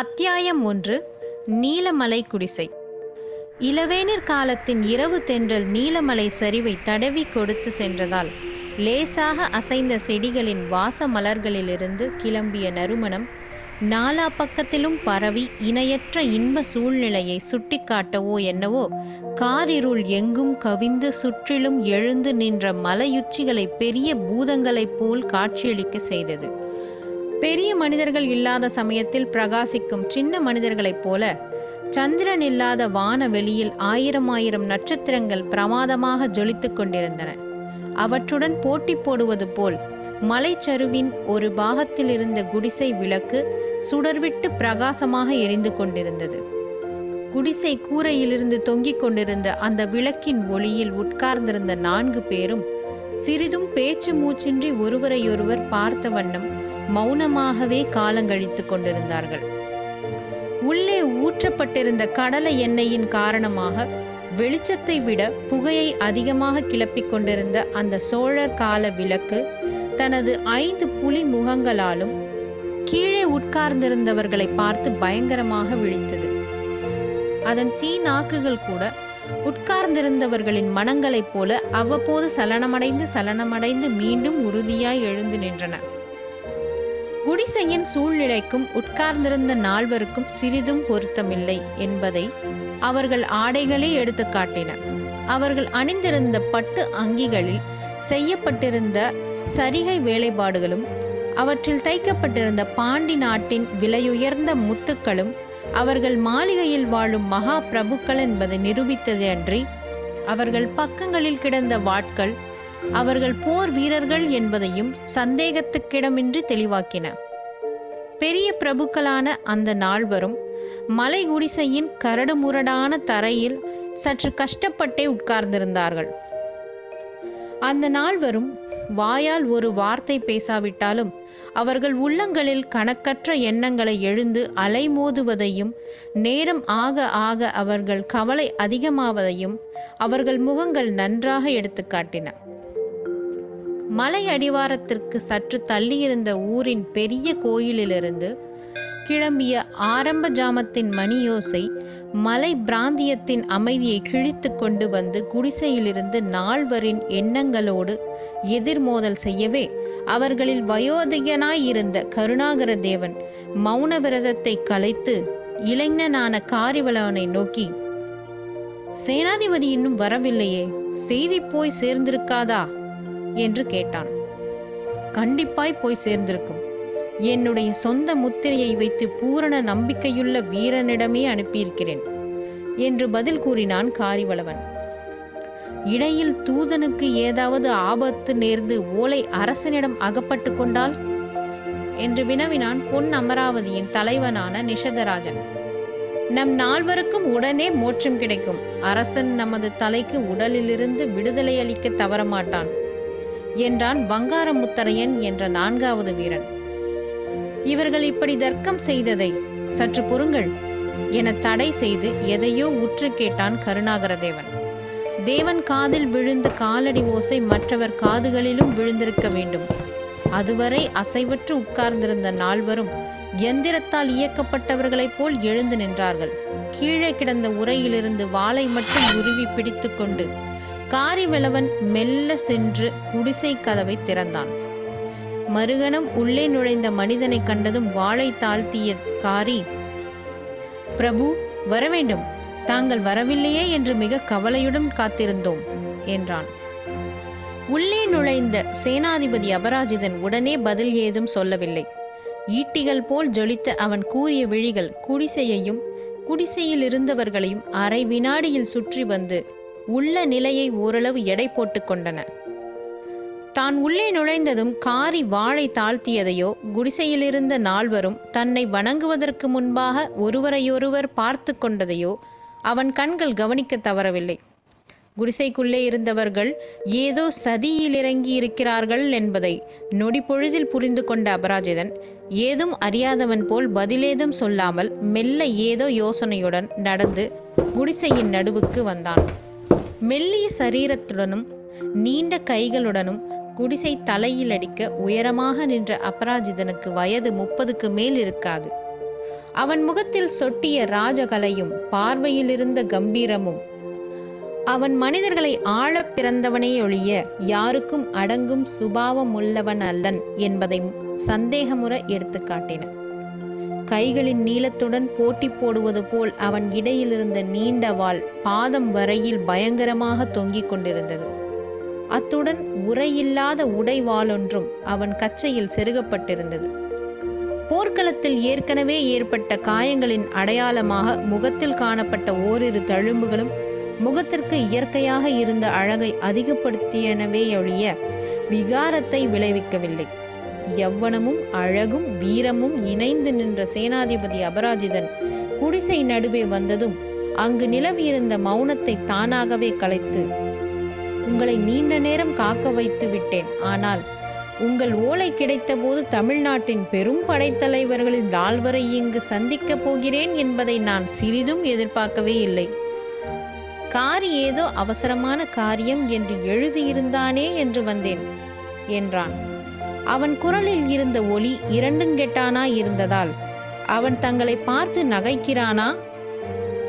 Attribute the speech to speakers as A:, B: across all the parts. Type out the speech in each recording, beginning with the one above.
A: அத்தியாயம் ஒன்று நீலமலை குடிசை. இளவேனிற் காலத்தின் இரவு தென்றல் நீலமலை சரிவை தடவி கொடுத்து சென்றதால் லேசாக அசைந்த செடிகளின் வாச மலர்களிலிருந்து கிளம்பிய நறுமணம் நாலா பக்கத்திலும் பரவி இணையற்ற இன்ப சூழ்நிலையை சுட்டிக்காட்டவோ என்னவோ காரிருள் எங்கும் கவிந்து சுற்றிலும் எழுந்து நின்ற மலையுச்சிகளை பெரிய பூதங்களைப் போல் காட்சியளிக்க செய்தது. பெரிய மனிதர்கள் இல்லாத சமயத்தில் பிரகாசிக்கும் சின்ன மனிதர்களைப் போல சந்திரன் இல்லாத வான வெளியில் ஆயிரம் ஆயிரம் நட்சத்திரங்கள் பிரமாதமாக ஜொலித்துக் கொண்டிருந்தன. அவற்றுடன் போட்டி போடுவது போல் மலைச்சருவின் ஒரு பாகத்தில் இருந்த குடிசை விளக்கு சுடர்விட்டு பிரகாசமாக எரிந்து கொண்டிருந்தது. குடிசை கூரையிலிருந்து தொங்கிக் கொண்டிருந்த அந்த விளக்கின் ஒளியில் உட்கார்ந்திருந்த நான்கு பேரும் சிறிதும் பேச்சு மூச்சின்றி ஒருவரையொருவர் பார்த்த வண்ணம் மௌனமாகவே காலங்கழித்துக் கொண்டிருந்தார்கள். உள்ளே ஊற்றப்பட்டிருந்த கடலை எண்ணெயின் காரணமாக வெளிச்சத்தை விட புகையை அதிகமாக கிளப்பிக் கொண்டிருந்த அந்த சோழர் கால விளக்கு தனது ஐந்து புலி முகங்களாலும் கீழே உட்கார்ந்திருந்தவர்களை பார்த்து பயங்கரமாக விழித்தது. அதன் தீ நாக்குகள் கூட உட்கார்ந்திருந்தவர்களின் மனங்களைப் போல அவ்வப்போது சலனமடைந்து சலனமடைந்து மீண்டும் உறுதியாய் எழுந்து நின்றன. குடிசையின் சூழ்நிலைக்கும் உட்கார்ந்திருந்த நால்வருக்கும் சிறிதும் பொருத்தமில்லை என்பதை அவர்கள் ஆடைகளே எடுத்து காட்டின. அவர்கள் அணிந்திருந்த பட்டு அங்கிகளில் செய்யப்பட்டிருந்த சரிகை வேலைப்பாடுகளும் அவற்றில் தைக்கப்பட்டிருந்த பாண்டி நாட்டின் விலையுயர்ந்த முத்துக்களும் அவர்கள் மாளிகையில் வாழும் மகா பிரபுக்கள் என்பதை நிரூபித்தது அன்றி அவர்கள் பக்கங்களில் கிடந்த வாட்கள் அவர்கள் போர் வீரர்கள் என்பதையும் சந்தேகத்துக்கிடமின்றி தெளிவாக்கின. பெரிய பிரபுக்களான அந்த நால்வரும் மலை குடிசையின் கரடுமுரடான தரையில் சற்று கஷ்டப்பட்டே உட்கார்ந்திருந்தார்கள். அந்த நால்வரும் வாயால் ஒரு வார்த்தை பேசாவிட்டாலும் அவர்கள் உள்ளங்களில் கணக்கற்ற எண்ணங்களை எழுந்து அலைமோதுவதையும் நேரம் ஆக ஆக அவர்கள் கவலை அதிகமாவதையும் அவர்கள் முகங்கள் நன்றாக எடுத்துக்காட்டின. மலை அடிவாரத்திற்கு சற்று தள்ளியிருந்த ஊரின் பெரிய கோயிலிலிருந்து கிளம்பிய ஆரம்ப ஜாமத்தின் மணியோசை மலை பிராந்தியத்தின் அமைதியை கிழித்து கொண்டு வந்து குடிசையிலிருந்து நால்வரின் எண்ணங்களோடு எதிர்மோதல் செய்யவே அவர்களில் வயோதிகனாயிருந்த கருணாகர தேவன் மௌன விரதத்தை கலைத்து இளைஞனான காரிவளவனை நோக்கி சேனாதிபதி இன்னும் வரவில்லையே செய்தி போய் சேர்ந்திருக்காதா? என்று கேட்டான். கண்டிப்பாய் போய் சேர்ந்திருக்கும். என்னுடைய சொந்த முத்திரையை வைத்து பூரண நம்பிக்கையுள்ள வீரனிடமே அனுப்பியிருக்கிறேன் என்று பதில் கூறினான் காரிவளவன். இடையில் தூதனுக்கு ஏதாவது ஆபத்து நேர்ந்து ஓலை அரசனிடம் அகப்பட்டு கொண்டால்? என்று வினவினான் பொன் அமராவதியின் தலைவனான நிஷதராஜன். நம் நால்வருக்கும் உடனே மோட்சம் கிடைக்கும். அரசன் நமது தலைக்கு உடலிலிருந்து விடுதலை அளிக்க தவறமாட்டான். என்றான் வங்காரமுத்தரையன் என்ற நான்காவது வீரன். இவர்கள் இப்படி தர்க்கம் செய்ததை சற்று பொறுங்கள் என தடை செய்து எதையோ உற்று கேட்டான் கருணாகரதேவன். தேவன் காதில் விழுந்த காலடி ஓசை மற்றவர் காதுகளிலும் விழுந்திருக்க வேண்டும். அதுவரை அசைவற்று உட்கார்ந்திருந்த நால்வரும் எந்திரத்தால் இயக்கப்பட்டவர்களைப் போல் எழுந்து நின்றார்கள். கீழே கிடந்த உரையிலிருந்து வாளை மட்டும் உருவி பிடித்துக்கொண்டு காரிவளவன் மெல்ல சென்று குடிசை கதவை திறந்தான். மறுகணம் உள்ளே நுழைந்த மனிதனை கண்டதும் வாளை தாழ்த்திய காரி பிரபு வரவேண்டும். தாங்கள் வரவில்லையே என்று மிக கவலையுடன் காத்திருந்தோம் என்றான். உள்ளே நுழைந்த சேனாதிபதி அபராஜிதன் உடனே பதில் ஏதும் சொல்லவில்லை. ஈட்டிகள் போல் ஜொலித்த அவன் கூறிய விழிகள் குடிசையையும் குடிசையில் இருந்தவர்களையும் அரை வினாடியில் சுற்றி வந்து உள்ள நிலையை ஓரளவு எடை போட்டு கொண்டன. தான் உள்ளே நுழைந்ததும் காரி வாளை தாழ்த்தியதையோ குடிசையிலிருந்த நால்வரும் தன்னை வணங்குவதற்கு முன்பாக ஒருவரையொருவர் பார்த்து கொண்டதையோ அவன் கண்கள் கவனிக்க தவறவில்லை. குடிசைக்குள்ளே இருந்தவர்கள் ஏதோ சதியில் இறங்கி இருக்கிறார்கள் என்பதை நொடி பொழுதில் புரிந்து கொண்ட அபராஜிதன் ஏதும் அறியாதவன் போல் பதிலேதும் சொல்லாமல் மெல்ல ஏதோ யோசனையுடன் நடந்து குடிசையின் நடுவுக்கு வந்தான். மெல்லிய சரீரத்துடனும் நீண்ட கைகளுடனும் குடிசை தலையில் அடிக்க உயரமாக நின்ற அபராஜிதனுக்கு வயது முப்பதுக்கு மேல் இருக்காது. அவன் முகத்தில் சொட்டிய ராஜகலையும் பார்வையிலிருந்த கம்பீரமும் அவன் மனிதர்களை ஆழப் பிறந்தவனே ஒழிய யாருக்கும் அடங்கும் சுபாவம் உள்ளவன் அல்லன் என்பதை சந்தேகமுற எடுத்துக்காட்டின. கைகளின் நீளத்துடன் போட்டி போடுவது போல் அவன் இடையிலிருந்த நீண்ட வாள் பாதம் வரையில் பயங்கரமாக தொங்கிக் கொண்டிருந்தது. அத்துடன் உரையில்லாத உடைவாளொன்றும் அவன் கச்சையில் செருகப்பட்டிருந்தது. போர்க்களத்தில் ஏற்கனவே ஏற்பட்ட காயங்களின் அடையாளமாக முகத்தில் காணப்பட்ட ஓரிரு தழும்புகளும் முகத்திற்கு இயற்கையாக இருந்த அழகை அதிகப்படுத்தியனவே ஒழிய விகாரத்தை விளைவிக்கவில்லை. யவ்வனமும் அழகும் வீரமும் இணைந்து நின்ற சேனாதிபதி அபராஜிதன் குடிசை நடுவே வந்ததும் அங்கு நிலவியிருந்த மௌனத்தை தானாகவே கலைத்து உங்களை நீண்ட நேரம் காக்க வைத்து விட்டேன். ஆனால் உங்கள் ஓலை கிடைத்தபோது தமிழ்நாட்டின் பெரும் படைத்தலைவர்களில் நால்வரை இங்கு சந்திக்கப் போகிறேன் என்பதை நான் சிறிதும் எதிர்பார்க்கவே இல்லை. காரி ஏதோ அவசரமான காரியம் என்று எழுதியிருந்தானே என்று வந்தேன் என்றான். அவன் குரலில் இருந்த ஒலி இரண்டுங்கெட்டானா இருந்ததால் அவன் தங்களை பார்த்து நகைக்கிறானா?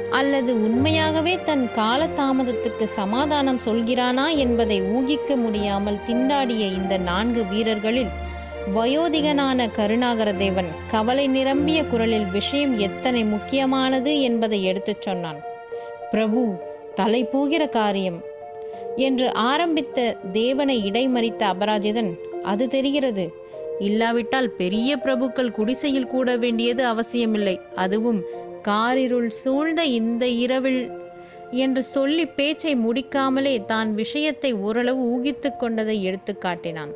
A: அல்லது உண்மையாகவே தன் காலதாமதத்துக்கு சமாதானம் சொல்கிறானா என்பதை ஊகிக்க முடியாமல் திண்டாடிய இந்த நான்கு வீரர்களில் வயோதிகனான கருணாகரதேவன் கவலை நிரம்பிய குரலில் விஷயம் எத்தனை முக்கியமானது என்பதை எடுத்துச் சொன்னான். பிரபு தலை போகிற காரியம் என்று ஆரம்பித்த தேவனை இடைமறித்த அபராஜிதன் அது தெரிகிறது. இல்லாவிட்டால் பெரிய பிரபுக்கள் குடிசையில் கூட வேண்டியது அவசியமில்லை. அதுவும் காரிருள் சூழ்ந்த இந்த இரவில் என்று சொல்லி பேச்சை முடிக்காமலே தான் விஷயத்தை ஓரளவு ஊகித்து கொண்டதை எடுத்து காட்டினான்.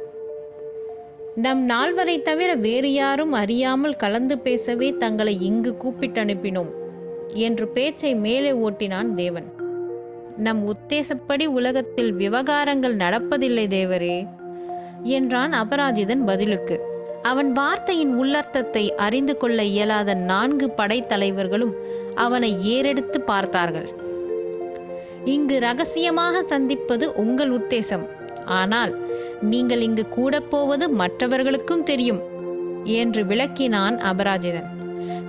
A: நம் நால்வரை தவிர வேறு யாரும் அறியாமல் கலந்து பேசவே தங்களை இங்கு கூப்பிட்டு அனுப்பினோம் என்று பேச்சை மேலே ஓட்டினான் தேவன். நம் உத்தேசப்படி உலகத்தில் விவகாரங்கள் நடப்பதில்லை தேவரே. என்றான் அபராஜிதன் பதிலுக்கு. அவன் வார்த்தையின் உள்ளர்த்தத்தை அறிந்து கொள்ள இயலாத நான்கு படைத்தலைவர்களும் அவனை ஏறெடுத்து பார்த்தார்கள். இங்கு ரகசியமாக சந்திப்பது உங்கள் உத்தேசம். ஆனால் நீங்கள் இங்கு கூட போவது மற்றவர்களுக்கும் தெரியும் என்று விளக்கினான் அபராஜிதன்.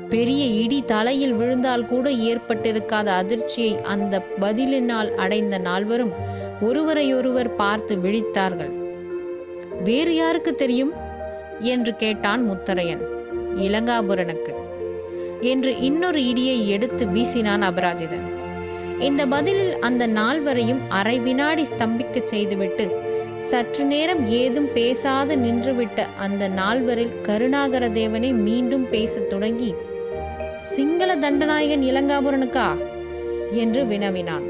A: பெரிய இடி தலையில் விழுந்தால் கூட ஏற்பட்டிருக்காத அதிர்ச்சியை அந்த பதிலினால் அடைந்த நால்வரும் ஒருவரையொருவர் பார்த்து விழித்தார்கள். வேறு யாருக்கு தெரியும்? என்று கேட்டான் முத்தரையன். இளங்காபுரனுக்கு. என்று இன்னொரு இடியை எடுத்து வீசினான் அபராஜிதன். இந்த பதிலில் அந்த நால்வரையும் அரை வினாடி ஸ்தம்பிக்கச் செய்துவிட்டு சற்று நேரம் ஏதும் பேசாது நின்றுவிட்ட அந்த நால்வரில் கருணாகர தேவனை மீண்டும் பேசத் தொடங்கி சிங்கள தண்டநாயகன் இளங்காபுரனுக்கா? என்று வினவினான்.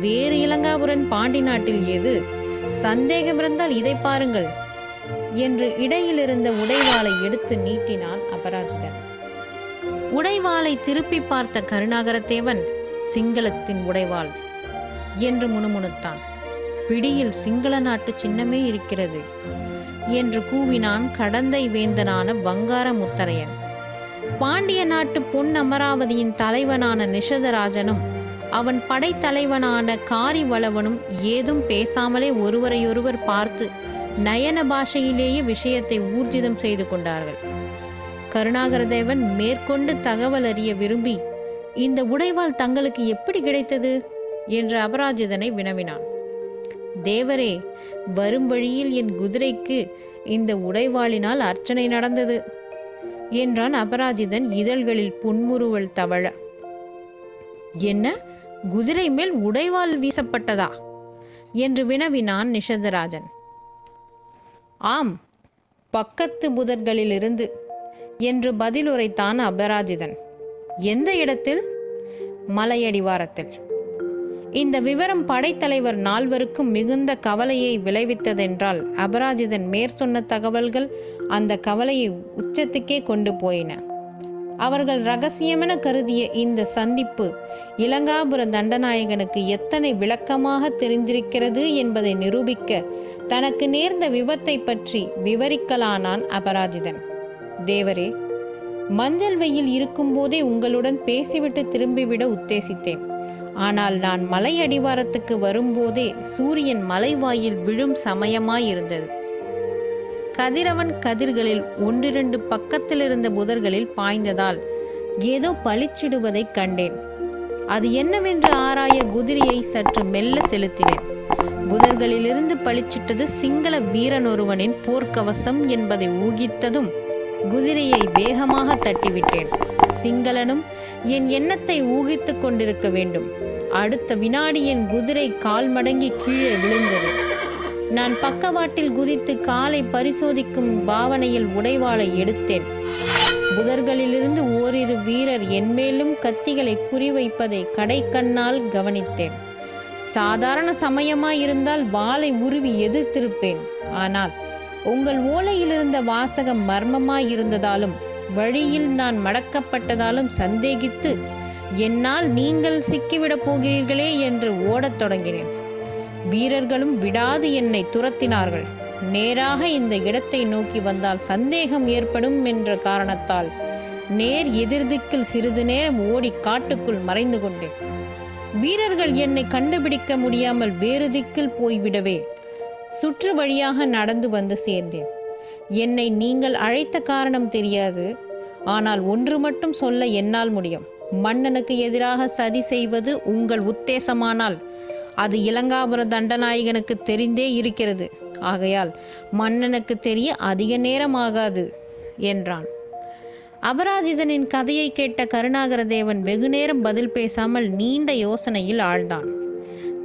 A: வேறு இளங்காபுரன் பாண்டி நாட்டில் ஏது? சந்தேகம் இருந்தால் இதை பாருங்கள் என்று இடையிலிருந்த உடைவாளை எடுத்து நீட்டினான் அபராஜிதன். உடைவாளை திருப்பி பார்த்த கருணாகரத்தேவன் சிங்களத்தின் உடைவாள் என்று முணுமுணுத்தான். பிடியில் சிங்கள நாட்டு சின்னமே இருக்கிறது என்று கூவினான் கடந்தை வேந்தனான வங்கார முத்தரையன் பாண்டிய நாட்டு பொன் அமராவதியின் தலைவனான நிஷதராஜனும் அவன் படைத்தலைவனான காரிவளவனும் ஏதும் பேசாமலே ஒருவரையொருவர் பார்த்து நயன பாஷையிலேயே விஷயத்தை ஊர்ஜிதம் செய்து கொண்டார்கள். கருணாகரதேவன் மேற்கொண்டு தகவல் அறிய விரும்பி இந்த உடைவாள் தங்களுக்கு எப்படி கிடைத்தது? என்று அபராஜிதனை வினவினான். தேவரே வரும் வழியில் என் குதிரைக்கு இந்த உடைவாளினால் அர்ச்சனை நடந்தது என்றான் அபராஜிதன் இதழ்களில் புன்முறுவல் தவழ. என்ன? குதிரை மேல் உடைவால் வீசப்பட்டதா? என்று வினவினான் நிஷதராஜன் ஆம் பக்கத்து புதர்களிலிருந்து என்று பதில் உரைத்தான் அபராஜிதன். எந்த இடத்தில்? மலையடிவாரத்தில் இந்த விவரம் படைத்தலைவர் நால்வருக்கும் மிகுந்த கவலையை விளைவித்ததென்றால் அபராஜிதன் மேற்சொன்ன தகவல்கள் அந்த கவலையை உச்சத்துக்கே கொண்டு போயின. அவர்கள் ரகசியமென கருதிய இந்த சந்திப்பு இலங்காபுர தண்டநாயகனுக்கு எத்தனை விளக்கமாக தெரிந்திருக்கிறது என்பதை நிரூபிக்க தனக்கு நேர்ந்த விபத்தை பற்றி விவரிக்கலானான் அபராஜிதன். தேவரே மஞ்சள் வெயில் இருக்கும்போதே உங்களுடன் பேசிவிட்டு திரும்பிவிட உத்தேசித்தேன். ஆனால் நான் மலை அடிவாரத்துக்கு வரும்போதே சூரியன் மலைவாயில் விழும் சமயமாயிருந்தது. கதிரவன் கதிர்களில் ஒன்றிரண்டு பக்கத்தில் இருந்த புதர்களில் பாய்ந்ததால் ஏதோ பளிச்சிடுவதைக் கண்டேன். அது என்னவென்று ஆராய குதிரையை சற்று மெல்ல செலுத்தினேன். புதர்களிலிருந்து பளிச்சிட்டது சிங்கள வீரன் ஒருவனின் போர்க்கவசம் என்பதை ஊகித்ததும் குதிரையை வேகமாக தட்டிவிட்டேன். சிங்களனும் என் எண்ணத்தை ஊகித்துக் கொண்டிருக்க வேண்டும். அடுத்த வினாடி என் குதிரை கால் மடங்கி கீழே விழுந்தது. நான் பக்கவாட்டில் குதித்து காலை பரிசோதிக்கும் பாவனையில் உடைவாளை எடுத்தேன். புதர்களிலிருந்து ஓரிரு வீரர் என்மேலும் கத்திகளை குறிவைப்பதை கடைக்கண்ணால் கவனித்தேன். சாதாரண சமயமாயிருந்தால் வாளை உருவி எதிர்த்திருப்பேன். ஆனால் உங்கள் ஓலையிலிருந்த வாசகம் மர்மமாயிருந்ததாலும் வழியில் நான் மடக்கப்பட்டதாலும் சந்தேகித்து என்னால் நீங்கள் சிக்கிவிடப் போகிறீர்களே என்று ஓடத் தொடங்கினேன். வீரர்களும் விடாது என்னை துரத்தினார்கள். நேராக இந்த இடத்தை நோக்கி வந்தால் சந்தேகம் ஏற்படும் என்ற காரணத்தால் நேர் எதிர்திக்கில் சிறிது நேரம் ஓடி காட்டுக்குள் மறைந்து கொண்டேன். வீரர்கள் என்னை கண்டுபிடிக்க முடியாமல் வேறு திக்கில் போய்விடவே சுற்று வழியாக நடந்து வந்து சேர்ந்தேன். என்னை நீங்கள் அழைத்த காரணம் தெரியாது. ஆனால் ஒன்று மட்டும் சொல்ல என்னால் முடியும். மன்னனுக்கு எதிராக சதி செய்வது உங்கள் உத்தேசமானால் அது இளங்காபுர தண்டநாயகனுக்கு தெரிந்தே இருக்கிறது. ஆகையால் மன்னனுக்கு தெரிய அதிக நேரம் ஆகாது என்றான். அபராஜிதனின் கதையை கேட்ட கருணாகர தேவன் வெகுநேரம் பதில் பேசாமல் நீண்ட யோசனையில் ஆழ்ந்தான்.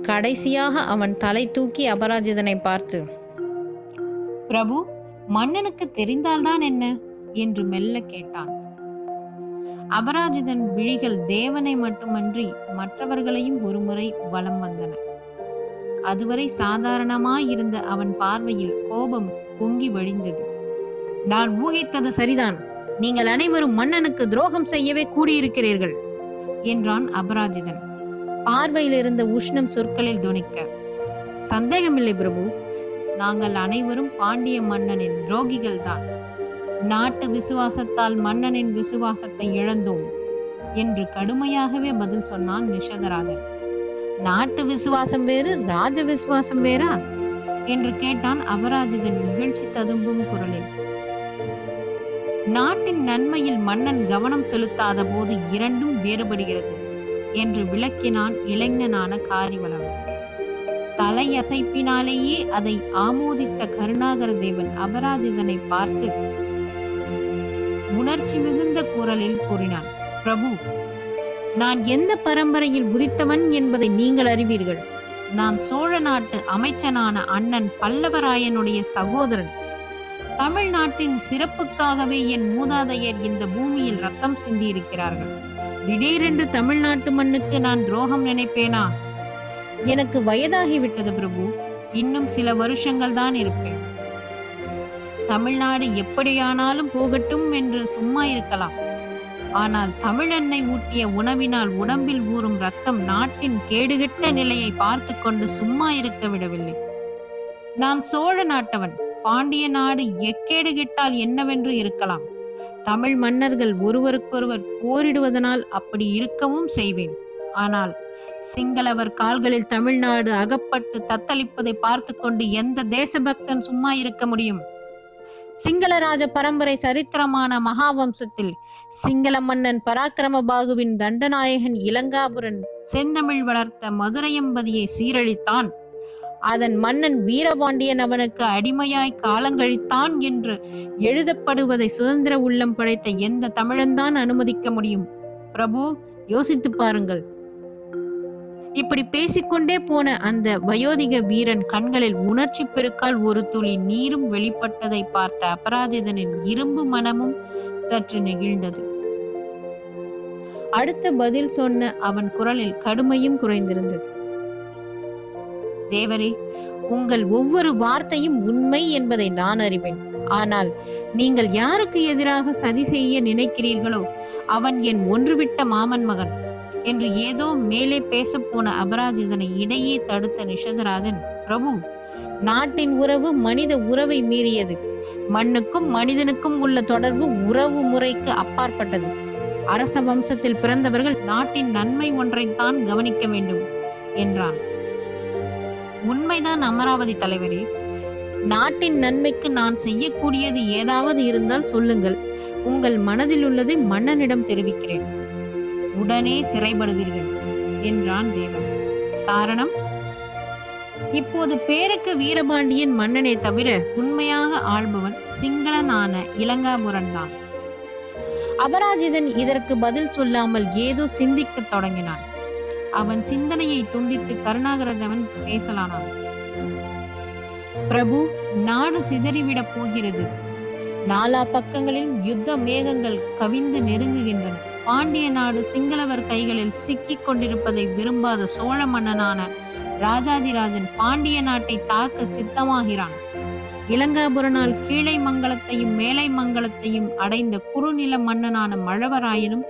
A: கடைசியாக அவன் தலை தூக்கி அபராஜிதனை பார்த்து பிரபு மன்னனுக்கு தெரிந்தால்தான் என்ன? என்று மெல்ல கேட்டான். அபராஜிதன் விழிகள் தேவனை மட்டுமன்றி மற்றவர்களையும் ஒருமுறை வலம் வந்தன. அதுவரை சாதாரணமாயிருந்த அவன் பார்வையில் கோபம் பொங்கி வழிந்தது. நான் ஊகித்தது சரிதான். நீங்கள் அனைவரும் மன்னனுக்கு துரோகம் செய்யவே கூடியிருக்கிறீர்கள் என்றான் அபராஜிதன். பார்வையில் இருந்த உஷ்ணம் சொற்களில் துணிக்க சந்தேகமில்லை பிரபு நாங்கள் அனைவரும் பாண்டிய மன்னனின் துரோகிகள் தான் நாட்டு விசுவாசத்தால் மன்னனின் விசுவாசத்தை இழந்தோம் என்று கடுமையாகவே பதில் சொன்னான் நிஷதராஜன். நாட்டு விசுவாசம் வேறு ராஜ விசுவாசம் வேறா? என்று கேட்டான் அபராஜிதன் இகழ்ச்சி ததும்பும் குரலில். நாட்டின் நன்மையில் மன்னன் கவனம் செலுத்தாத போது இரண்டும் வேறுபடுகிறது என்று விளக்கினான் இளைஞனான காரிவளவன் தலையசைப்பினாலேயே அதை ஆமோதித்த கருணாகர தேவன் அபராஜிதனை பார்த்து உணர்ச்சி மிகுந்த குரலில் கூறினான் பிரபு நான் எந்த பரம்பரையில் உதித்தவன் என்பதை நீங்கள் அறிவீர்கள். நான் சோழ நாட்டு அமைச்சனான அண்ணன் பல்லவராயனுடைய சகோதரன். தமிழ்நாட்டின் சிறப்புக்காகவே என் மூதாதையர் இந்த பூமியில் ரத்தம் சிந்தியிருக்கிறார்கள். திடீரென்று தமிழ்நாட்டு மண்ணுக்கு நான் துரோகம் நினைப்பேனா? எனக்கு வயதாகிவிட்டது பிரபு. இன்னும் சில வருஷங்கள் தான் இருப்பேன். தமிழ்நாடு எப்படியானாலும் போகட்டும் என்று சும்மா இருக்கலாம். ஆனால் தமிழன்னை ஊட்டிய உணவினால் உடம்பில் ஊறும் ரத்தம் நாட்டின் கேடுகெட்ட நிலையை பார்த்து கொண்டு சும்மா இருக்க விடவில்லை. நான் சோழ நாட்டவன். பாண்டிய நாடு எக்கேடு கெட்டால் என்னவென்று இருக்கலாம். தமிழ் மன்னர்கள் ஒருவருக்கொருவர் போரிடுவதனால் அப்படி இருக்கவும் செய்வேன். ஆனால் சிங்களவர் கால்களில் தமிழ்நாடு அகப்பட்டு தத்தளிப்பதை பார்த்து கொண்டு எந்த தேசபக்தன் சும்மா இருக்க முடியும்? சிங்களராஜ பரம்பரை சரித்திரமான மகாவம்சத்தில் சிங்கள மன்னன் பராக்கிரம பாகுவின் தண்டநாயகன் இளங்காபுரன் செந்தமிழ் வளர்த்த மதுரையம்பதியை சீரழித்தான். அதன் மன்னன் வீரபாண்டியன் அவனுக்கு அடிமையாய் காலங்கழித்தான் என்று எழுதப்படுவதை சுதந்திர உள்ளம் படைத்த எந்த தமிழன்தான் அனுமதிக்க முடியும்? பிரபு யோசித்து பாருங்கள். இப்படி பேசிக்கொண்டே போன அந்த வயோதிக வீரன் கண்களில் உணர்ச்சி பெருக்கால் ஒரு துளி நீரும் வெளிப்பட்டதை பார்த்த அபராஜிதனின் இரும்பு மனமும் சற்று நெகிழ்ந்தது. அடுத்த பதில் சொன்ன அவன் குரலில் கடுமையும் குறைந்திருந்தது. தேவரே உங்கள் ஒவ்வொரு வார்த்தையும் உண்மை என்பதை நான் அறிவேன். ஆனால் நீங்கள் யாருக்கு எதிராக சதி செய்ய நினைக்கிறீர்களோ அவன் என் ஒன்றுவிட்ட மாமன் மகன். என்று ஏதோ மேலே பேசப்போன அபராஜிதனை இடையே தடுத்த நிஷதராஜன் பிரபு நாட்டின் உறவு மனித உறவை மீறியது. மண்ணுக்கும் மனிதனுக்கும் உள்ள தொடர்பு உறவு முறைக்கு அப்பாற்பட்டது. அரச வம்சத்தில் பிறந்தவர்கள் நாட்டின் நன்மை ஒன்றைத்தான் கவனிக்க வேண்டும் என்றான். உண்மைதான் அமராவதி தலைவரே. நாட்டின் நன்மைக்கு நான் செய்யக்கூடியது ஏதாவது இருந்தால் சொல்லுங்கள். உங்கள் மனதில் உள்ளதை மன்னனிடம் தெரிவிக்கிறேன். உடனே சிறைப்படுவீர்கள் என்றான் தேவன். காரணம்? இப்போது பேருக்கு வீரபாண்டியன் மன்னனே தவிர உண்மையாக ஆள்பவன் சிங்களனான இளங்காபுரன் தான். அபராஜிதன் இதற்கு பதில் சொல்லாமல் ஏதோ சிந்திக்கத் தொடங்கினான். அவன் சிந்தனையை துண்டித்து கருணாகரதவன் பேசலானான். பிரபு நாடு சிதறிவிடப் போகிறது. நாலா பக்கங்களில் யுத்த மேகங்கள் கவிந்து நெருங்குகின்றன. பாண்டிய நாடு சிங்களவர் கைகளில் சிக்கிக் கொண்டிருப்பதை விரும்பாத சோழ மன்னனான ராஜாதிராஜன் பாண்டிய நாட்டை தாக்க சித்தமாகிறான். இளங்காபுரனால் கீழை மங்கலத்தையும் மேலை மங்கலத்தையும் அடைந்த குறுநில மன்னனான மழவராயனும்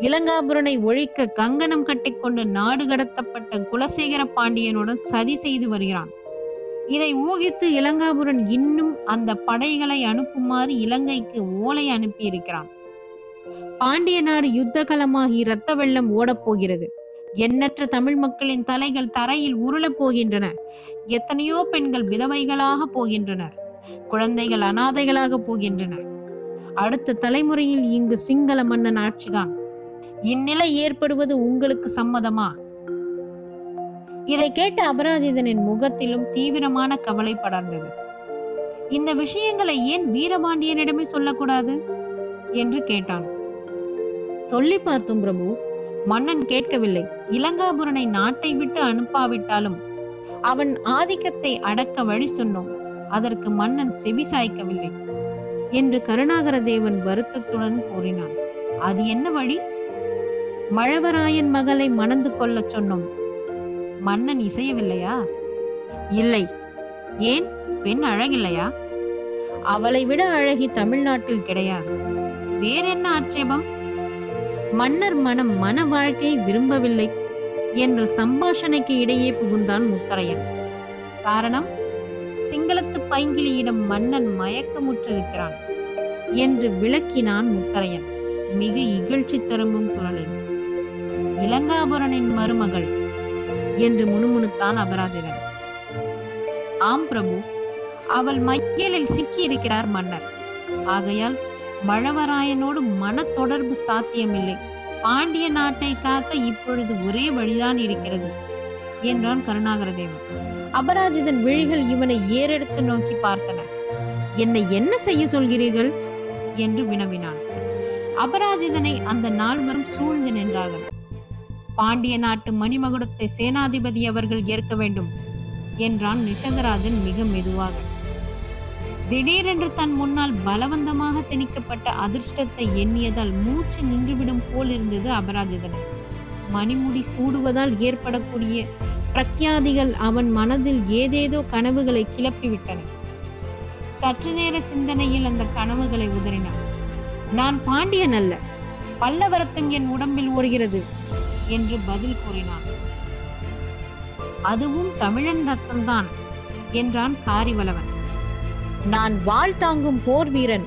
A: இளங்காபுரனை ஒழிக்க கங்கணம் கட்டிக்கொண்டு நாடு கடத்தப்பட்ட குலசேகர பாண்டியனுடன் சதி செய்து வருகிறான். இதை ஊகித்து இளங்காபுரன் இன்னும் அந்த படைகளை அனுப்புமாறு இலங்கைக்கு ஓலை அனுப்பியிருக்கிறான். பாண்டிய நாடு யுத்த களமாகி இரத்த வெள்ளம் ஓடப்போகிறது. எண்ணற்ற தமிழ் மக்களின் தலைகள் தரையில் உருளப் போகின்றன. எத்தனையோ பெண்கள் விதவைகளாக போகின்றனர். குழந்தைகள் அனாதைகளாக போகின்றன அடுத்த தலைமுறையில் இங்கு சிங்கள மன்னன் ஆட்சிதான். இந்நிலை ஏற்படுவது உங்களுக்கு சம்மதமா? இதை கேட்ட அபராஜிதனின் முகத்திலும் தீவிரமான கவலை படர்ந்தது. இந்த விஷயங்களை ஏன் வீரபாண்டியனிடமே சொல்லக்கூடாது? என்று கேட்டான். சொல்லி பார்த்தும் பிரபு மன்னன் கேட்கவில்லை. இளங்காபுரனை நாட்டை விட்டு அனுப்பாவிட்டாலும் அவன் ஆதிக்கத்தை அடக்க வழி சொன்னோம். அதற்கு மன்னன் செவி சாய்க்கவில்லை என்று கருணாகர தேவன் வருத்தத்துடன் கூறினான். அது என்ன வழி? மழவராயன் மகளை மணந்து கொள்ளச் சொன்னோம். மன்னன் இசையவில்லையா? இல்லை. ஏன்? பெண் அழகில்லையா? அவளை விட அழகி தமிழ்நாட்டில் கிடையாது. வேறென்ன ஆட்சேபம்? மன்னர் மனம் மன வாழ்க்கையை விரும்பவில்லை என்று சம்பாஷணைக்கு இடையே புகுந்தான் முத்தரையன். காரணம் சிங்களத்து பைங்கிலியிடம் மன்னன் மயக்கமுற்றிருக்கிறான் என்று விளக்கினான் முத்தரையன். மிக இகழ்ச்சி தரும்பும் குரலில் இளங்காபுரனின் மருமகள் என்று முணுமுணுத்தான் அபராஜிதன். ஆம் பிரபு அவள் மையலில் சிக்கியிருக்கிறார் மன்னர். ஆகையால் மழவராயனோடு மன தொடர்பு சாத்தியமில்லை. பாண்டிய நாட்டை காக்க இப்பொழுது ஒரே வழிதான் இருக்கிறது என்றான் கருணாகரதேவன். அபராஜிதன் விழிகள் இவனை ஏறெடுத்து நோக்கி பார்த்தன. என்னை என்ன செய்ய சொல்கிறீர்கள்? என்று வினவினான். அபராஜிதனை அந்த நால்வரும் சூழ்ந்து நின்றார்கள். பாண்டிய நாட்டு மணிமகுடத்தை சேனாதிபதி அவர்கள் ஏற்க வேண்டும் என்றான் நிஷதராஜன் மிக மெதுவாக. திடீரென்று தன் முன்னால் பலவந்தமாக திணிக்கப்பட்ட அதிர்ஷ்டத்தை எண்ணியதால் மூச்சு நின்றுவிடும் போல் இருந்தது அபராஜிதனுக்கு மணிமுடி சூடுவதால் ஏற்படக்கூடிய பிரக்யாதிகள் அவன் மனதில் ஏதேதோ கனவுகளை கிளப்பிவிட்டன. சற்று நேர சிந்தனையில் அந்த கனவுகளை உதறினான். நான் பாண்டியன் அல்ல. பல்லவரத்தும் என் உடம்பில் ஓடுகிறது என்று பதில் கூறினான். அதுவும் தமிழன் ரத்தம்தான் என்றான் காரிவலவன். நான் வாழ் தாங்கும் போர் வீரன்.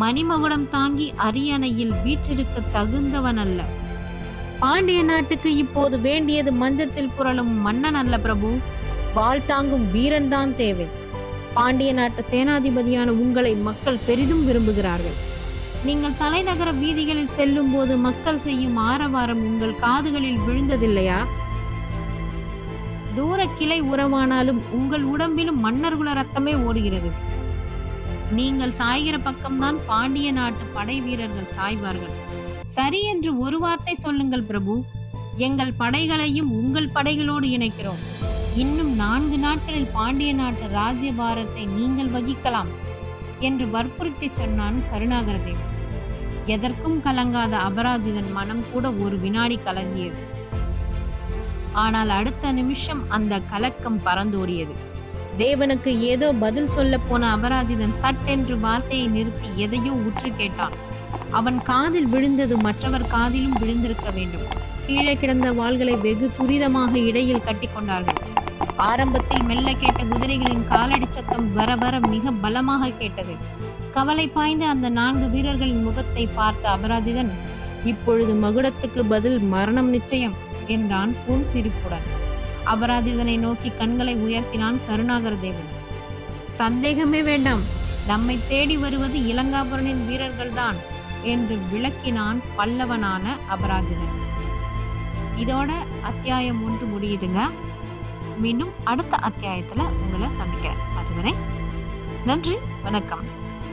A: மணிமகுடம் தாங்கி அரியணையில் வீற்றிருக்க தகுந்தவன் அல்ல. பாண்டிய நாட்டுக்கு இப்போது வேண்டியது மஞ்சத்தில் புரளும் மன்னன் அல்ல பிரபு. வாழ் தாங்கும் வீரன் தான் தேவை. பாண்டிய நாட்டு சேனாதிபதியான உங்களை மக்கள் பெரிதும் விரும்புகிறார்கள். நீங்கள் தலைநகர வீதிகளில் செல்லும் போது மக்கள் செய்யும் ஆரவாரம் உங்கள் காதுகளில் விழுந்ததில்லையா? தூர கிளை உறவானாலும் உங்கள் உடம்பிலும் மன்னர்குல ரத்தமே ஓடுகிறது. நீங்கள் சாய்கிற பக்கம்தான் பாண்டிய நாட்டு படை வீரர்கள் சாய்வார்கள். சரி என்று ஒரு வார்த்தை சொல்லுங்கள் பிரபு. எங்கள் படைகளையும் உங்கள் படைகளோடு இணைக்கிறோம். இன்னும் நான்கு நாட்களில் பாண்டிய நாட்டு ராஜ்யபாரத்தை நீங்கள் வகிக்கலாம் என்று வற்புறுத்தி சொன்னான் கருணாகரதேவ் எதற்கும் கலங்காத அபராஜிதன் மனம் கூட ஒரு வினாடி கலங்கியது. ஆனால் அடுத்த நிமிஷம் அந்த கலக்கம் பறந்தோடியது. தேவனுக்கு ஏதோ பதில் சொல்ல போன அபராஜிதன் சட்டென்று வார்த்தையை நிறுத்தி எதையோ உற்று கேட்டான். அவன் காதில் விழுந்தது மற்றவர் காதிலும் விழுந்திருக்க வேண்டும். கீழே கிடந்த வாள்களை வெகு துரிதமாக இடையில் கட்டிக்கொண்டார்கள் ஆரம்பத்தில் மெல்ல கேட்ட குதிரைகளின் காலடி சத்தம் வர வர மிக பலமாக கேட்டது. கவலை பாய்ந்த அந்த நான்கு வீரர்களின் முகத்தை பார்த்த அபராஜிதன் இப்பொழுது மகுடத்துக்கு பதில் மரணம் நிச்சயம். என்றான் புன் சிரிப்புடன். அபராஜிதனை நோக்கி கண்களை உயர்த்தினான் கருணாகர தேவன் சந்தேகமே வேண்டாம். நம்மை தேடி வருவது இளங்காபுரனின் வீரர்கள்தான் என்று விளக்கினான் பல்லவனான அபராஜிதன். இதோட அத்தியாயம் ஒன்று முடியுதுங்க. மீண்டும் அடுத்த அத்தியாயத்தில் உங்களை சந்திக்கிறேன். அதுவரை நன்றி வணக்கம்.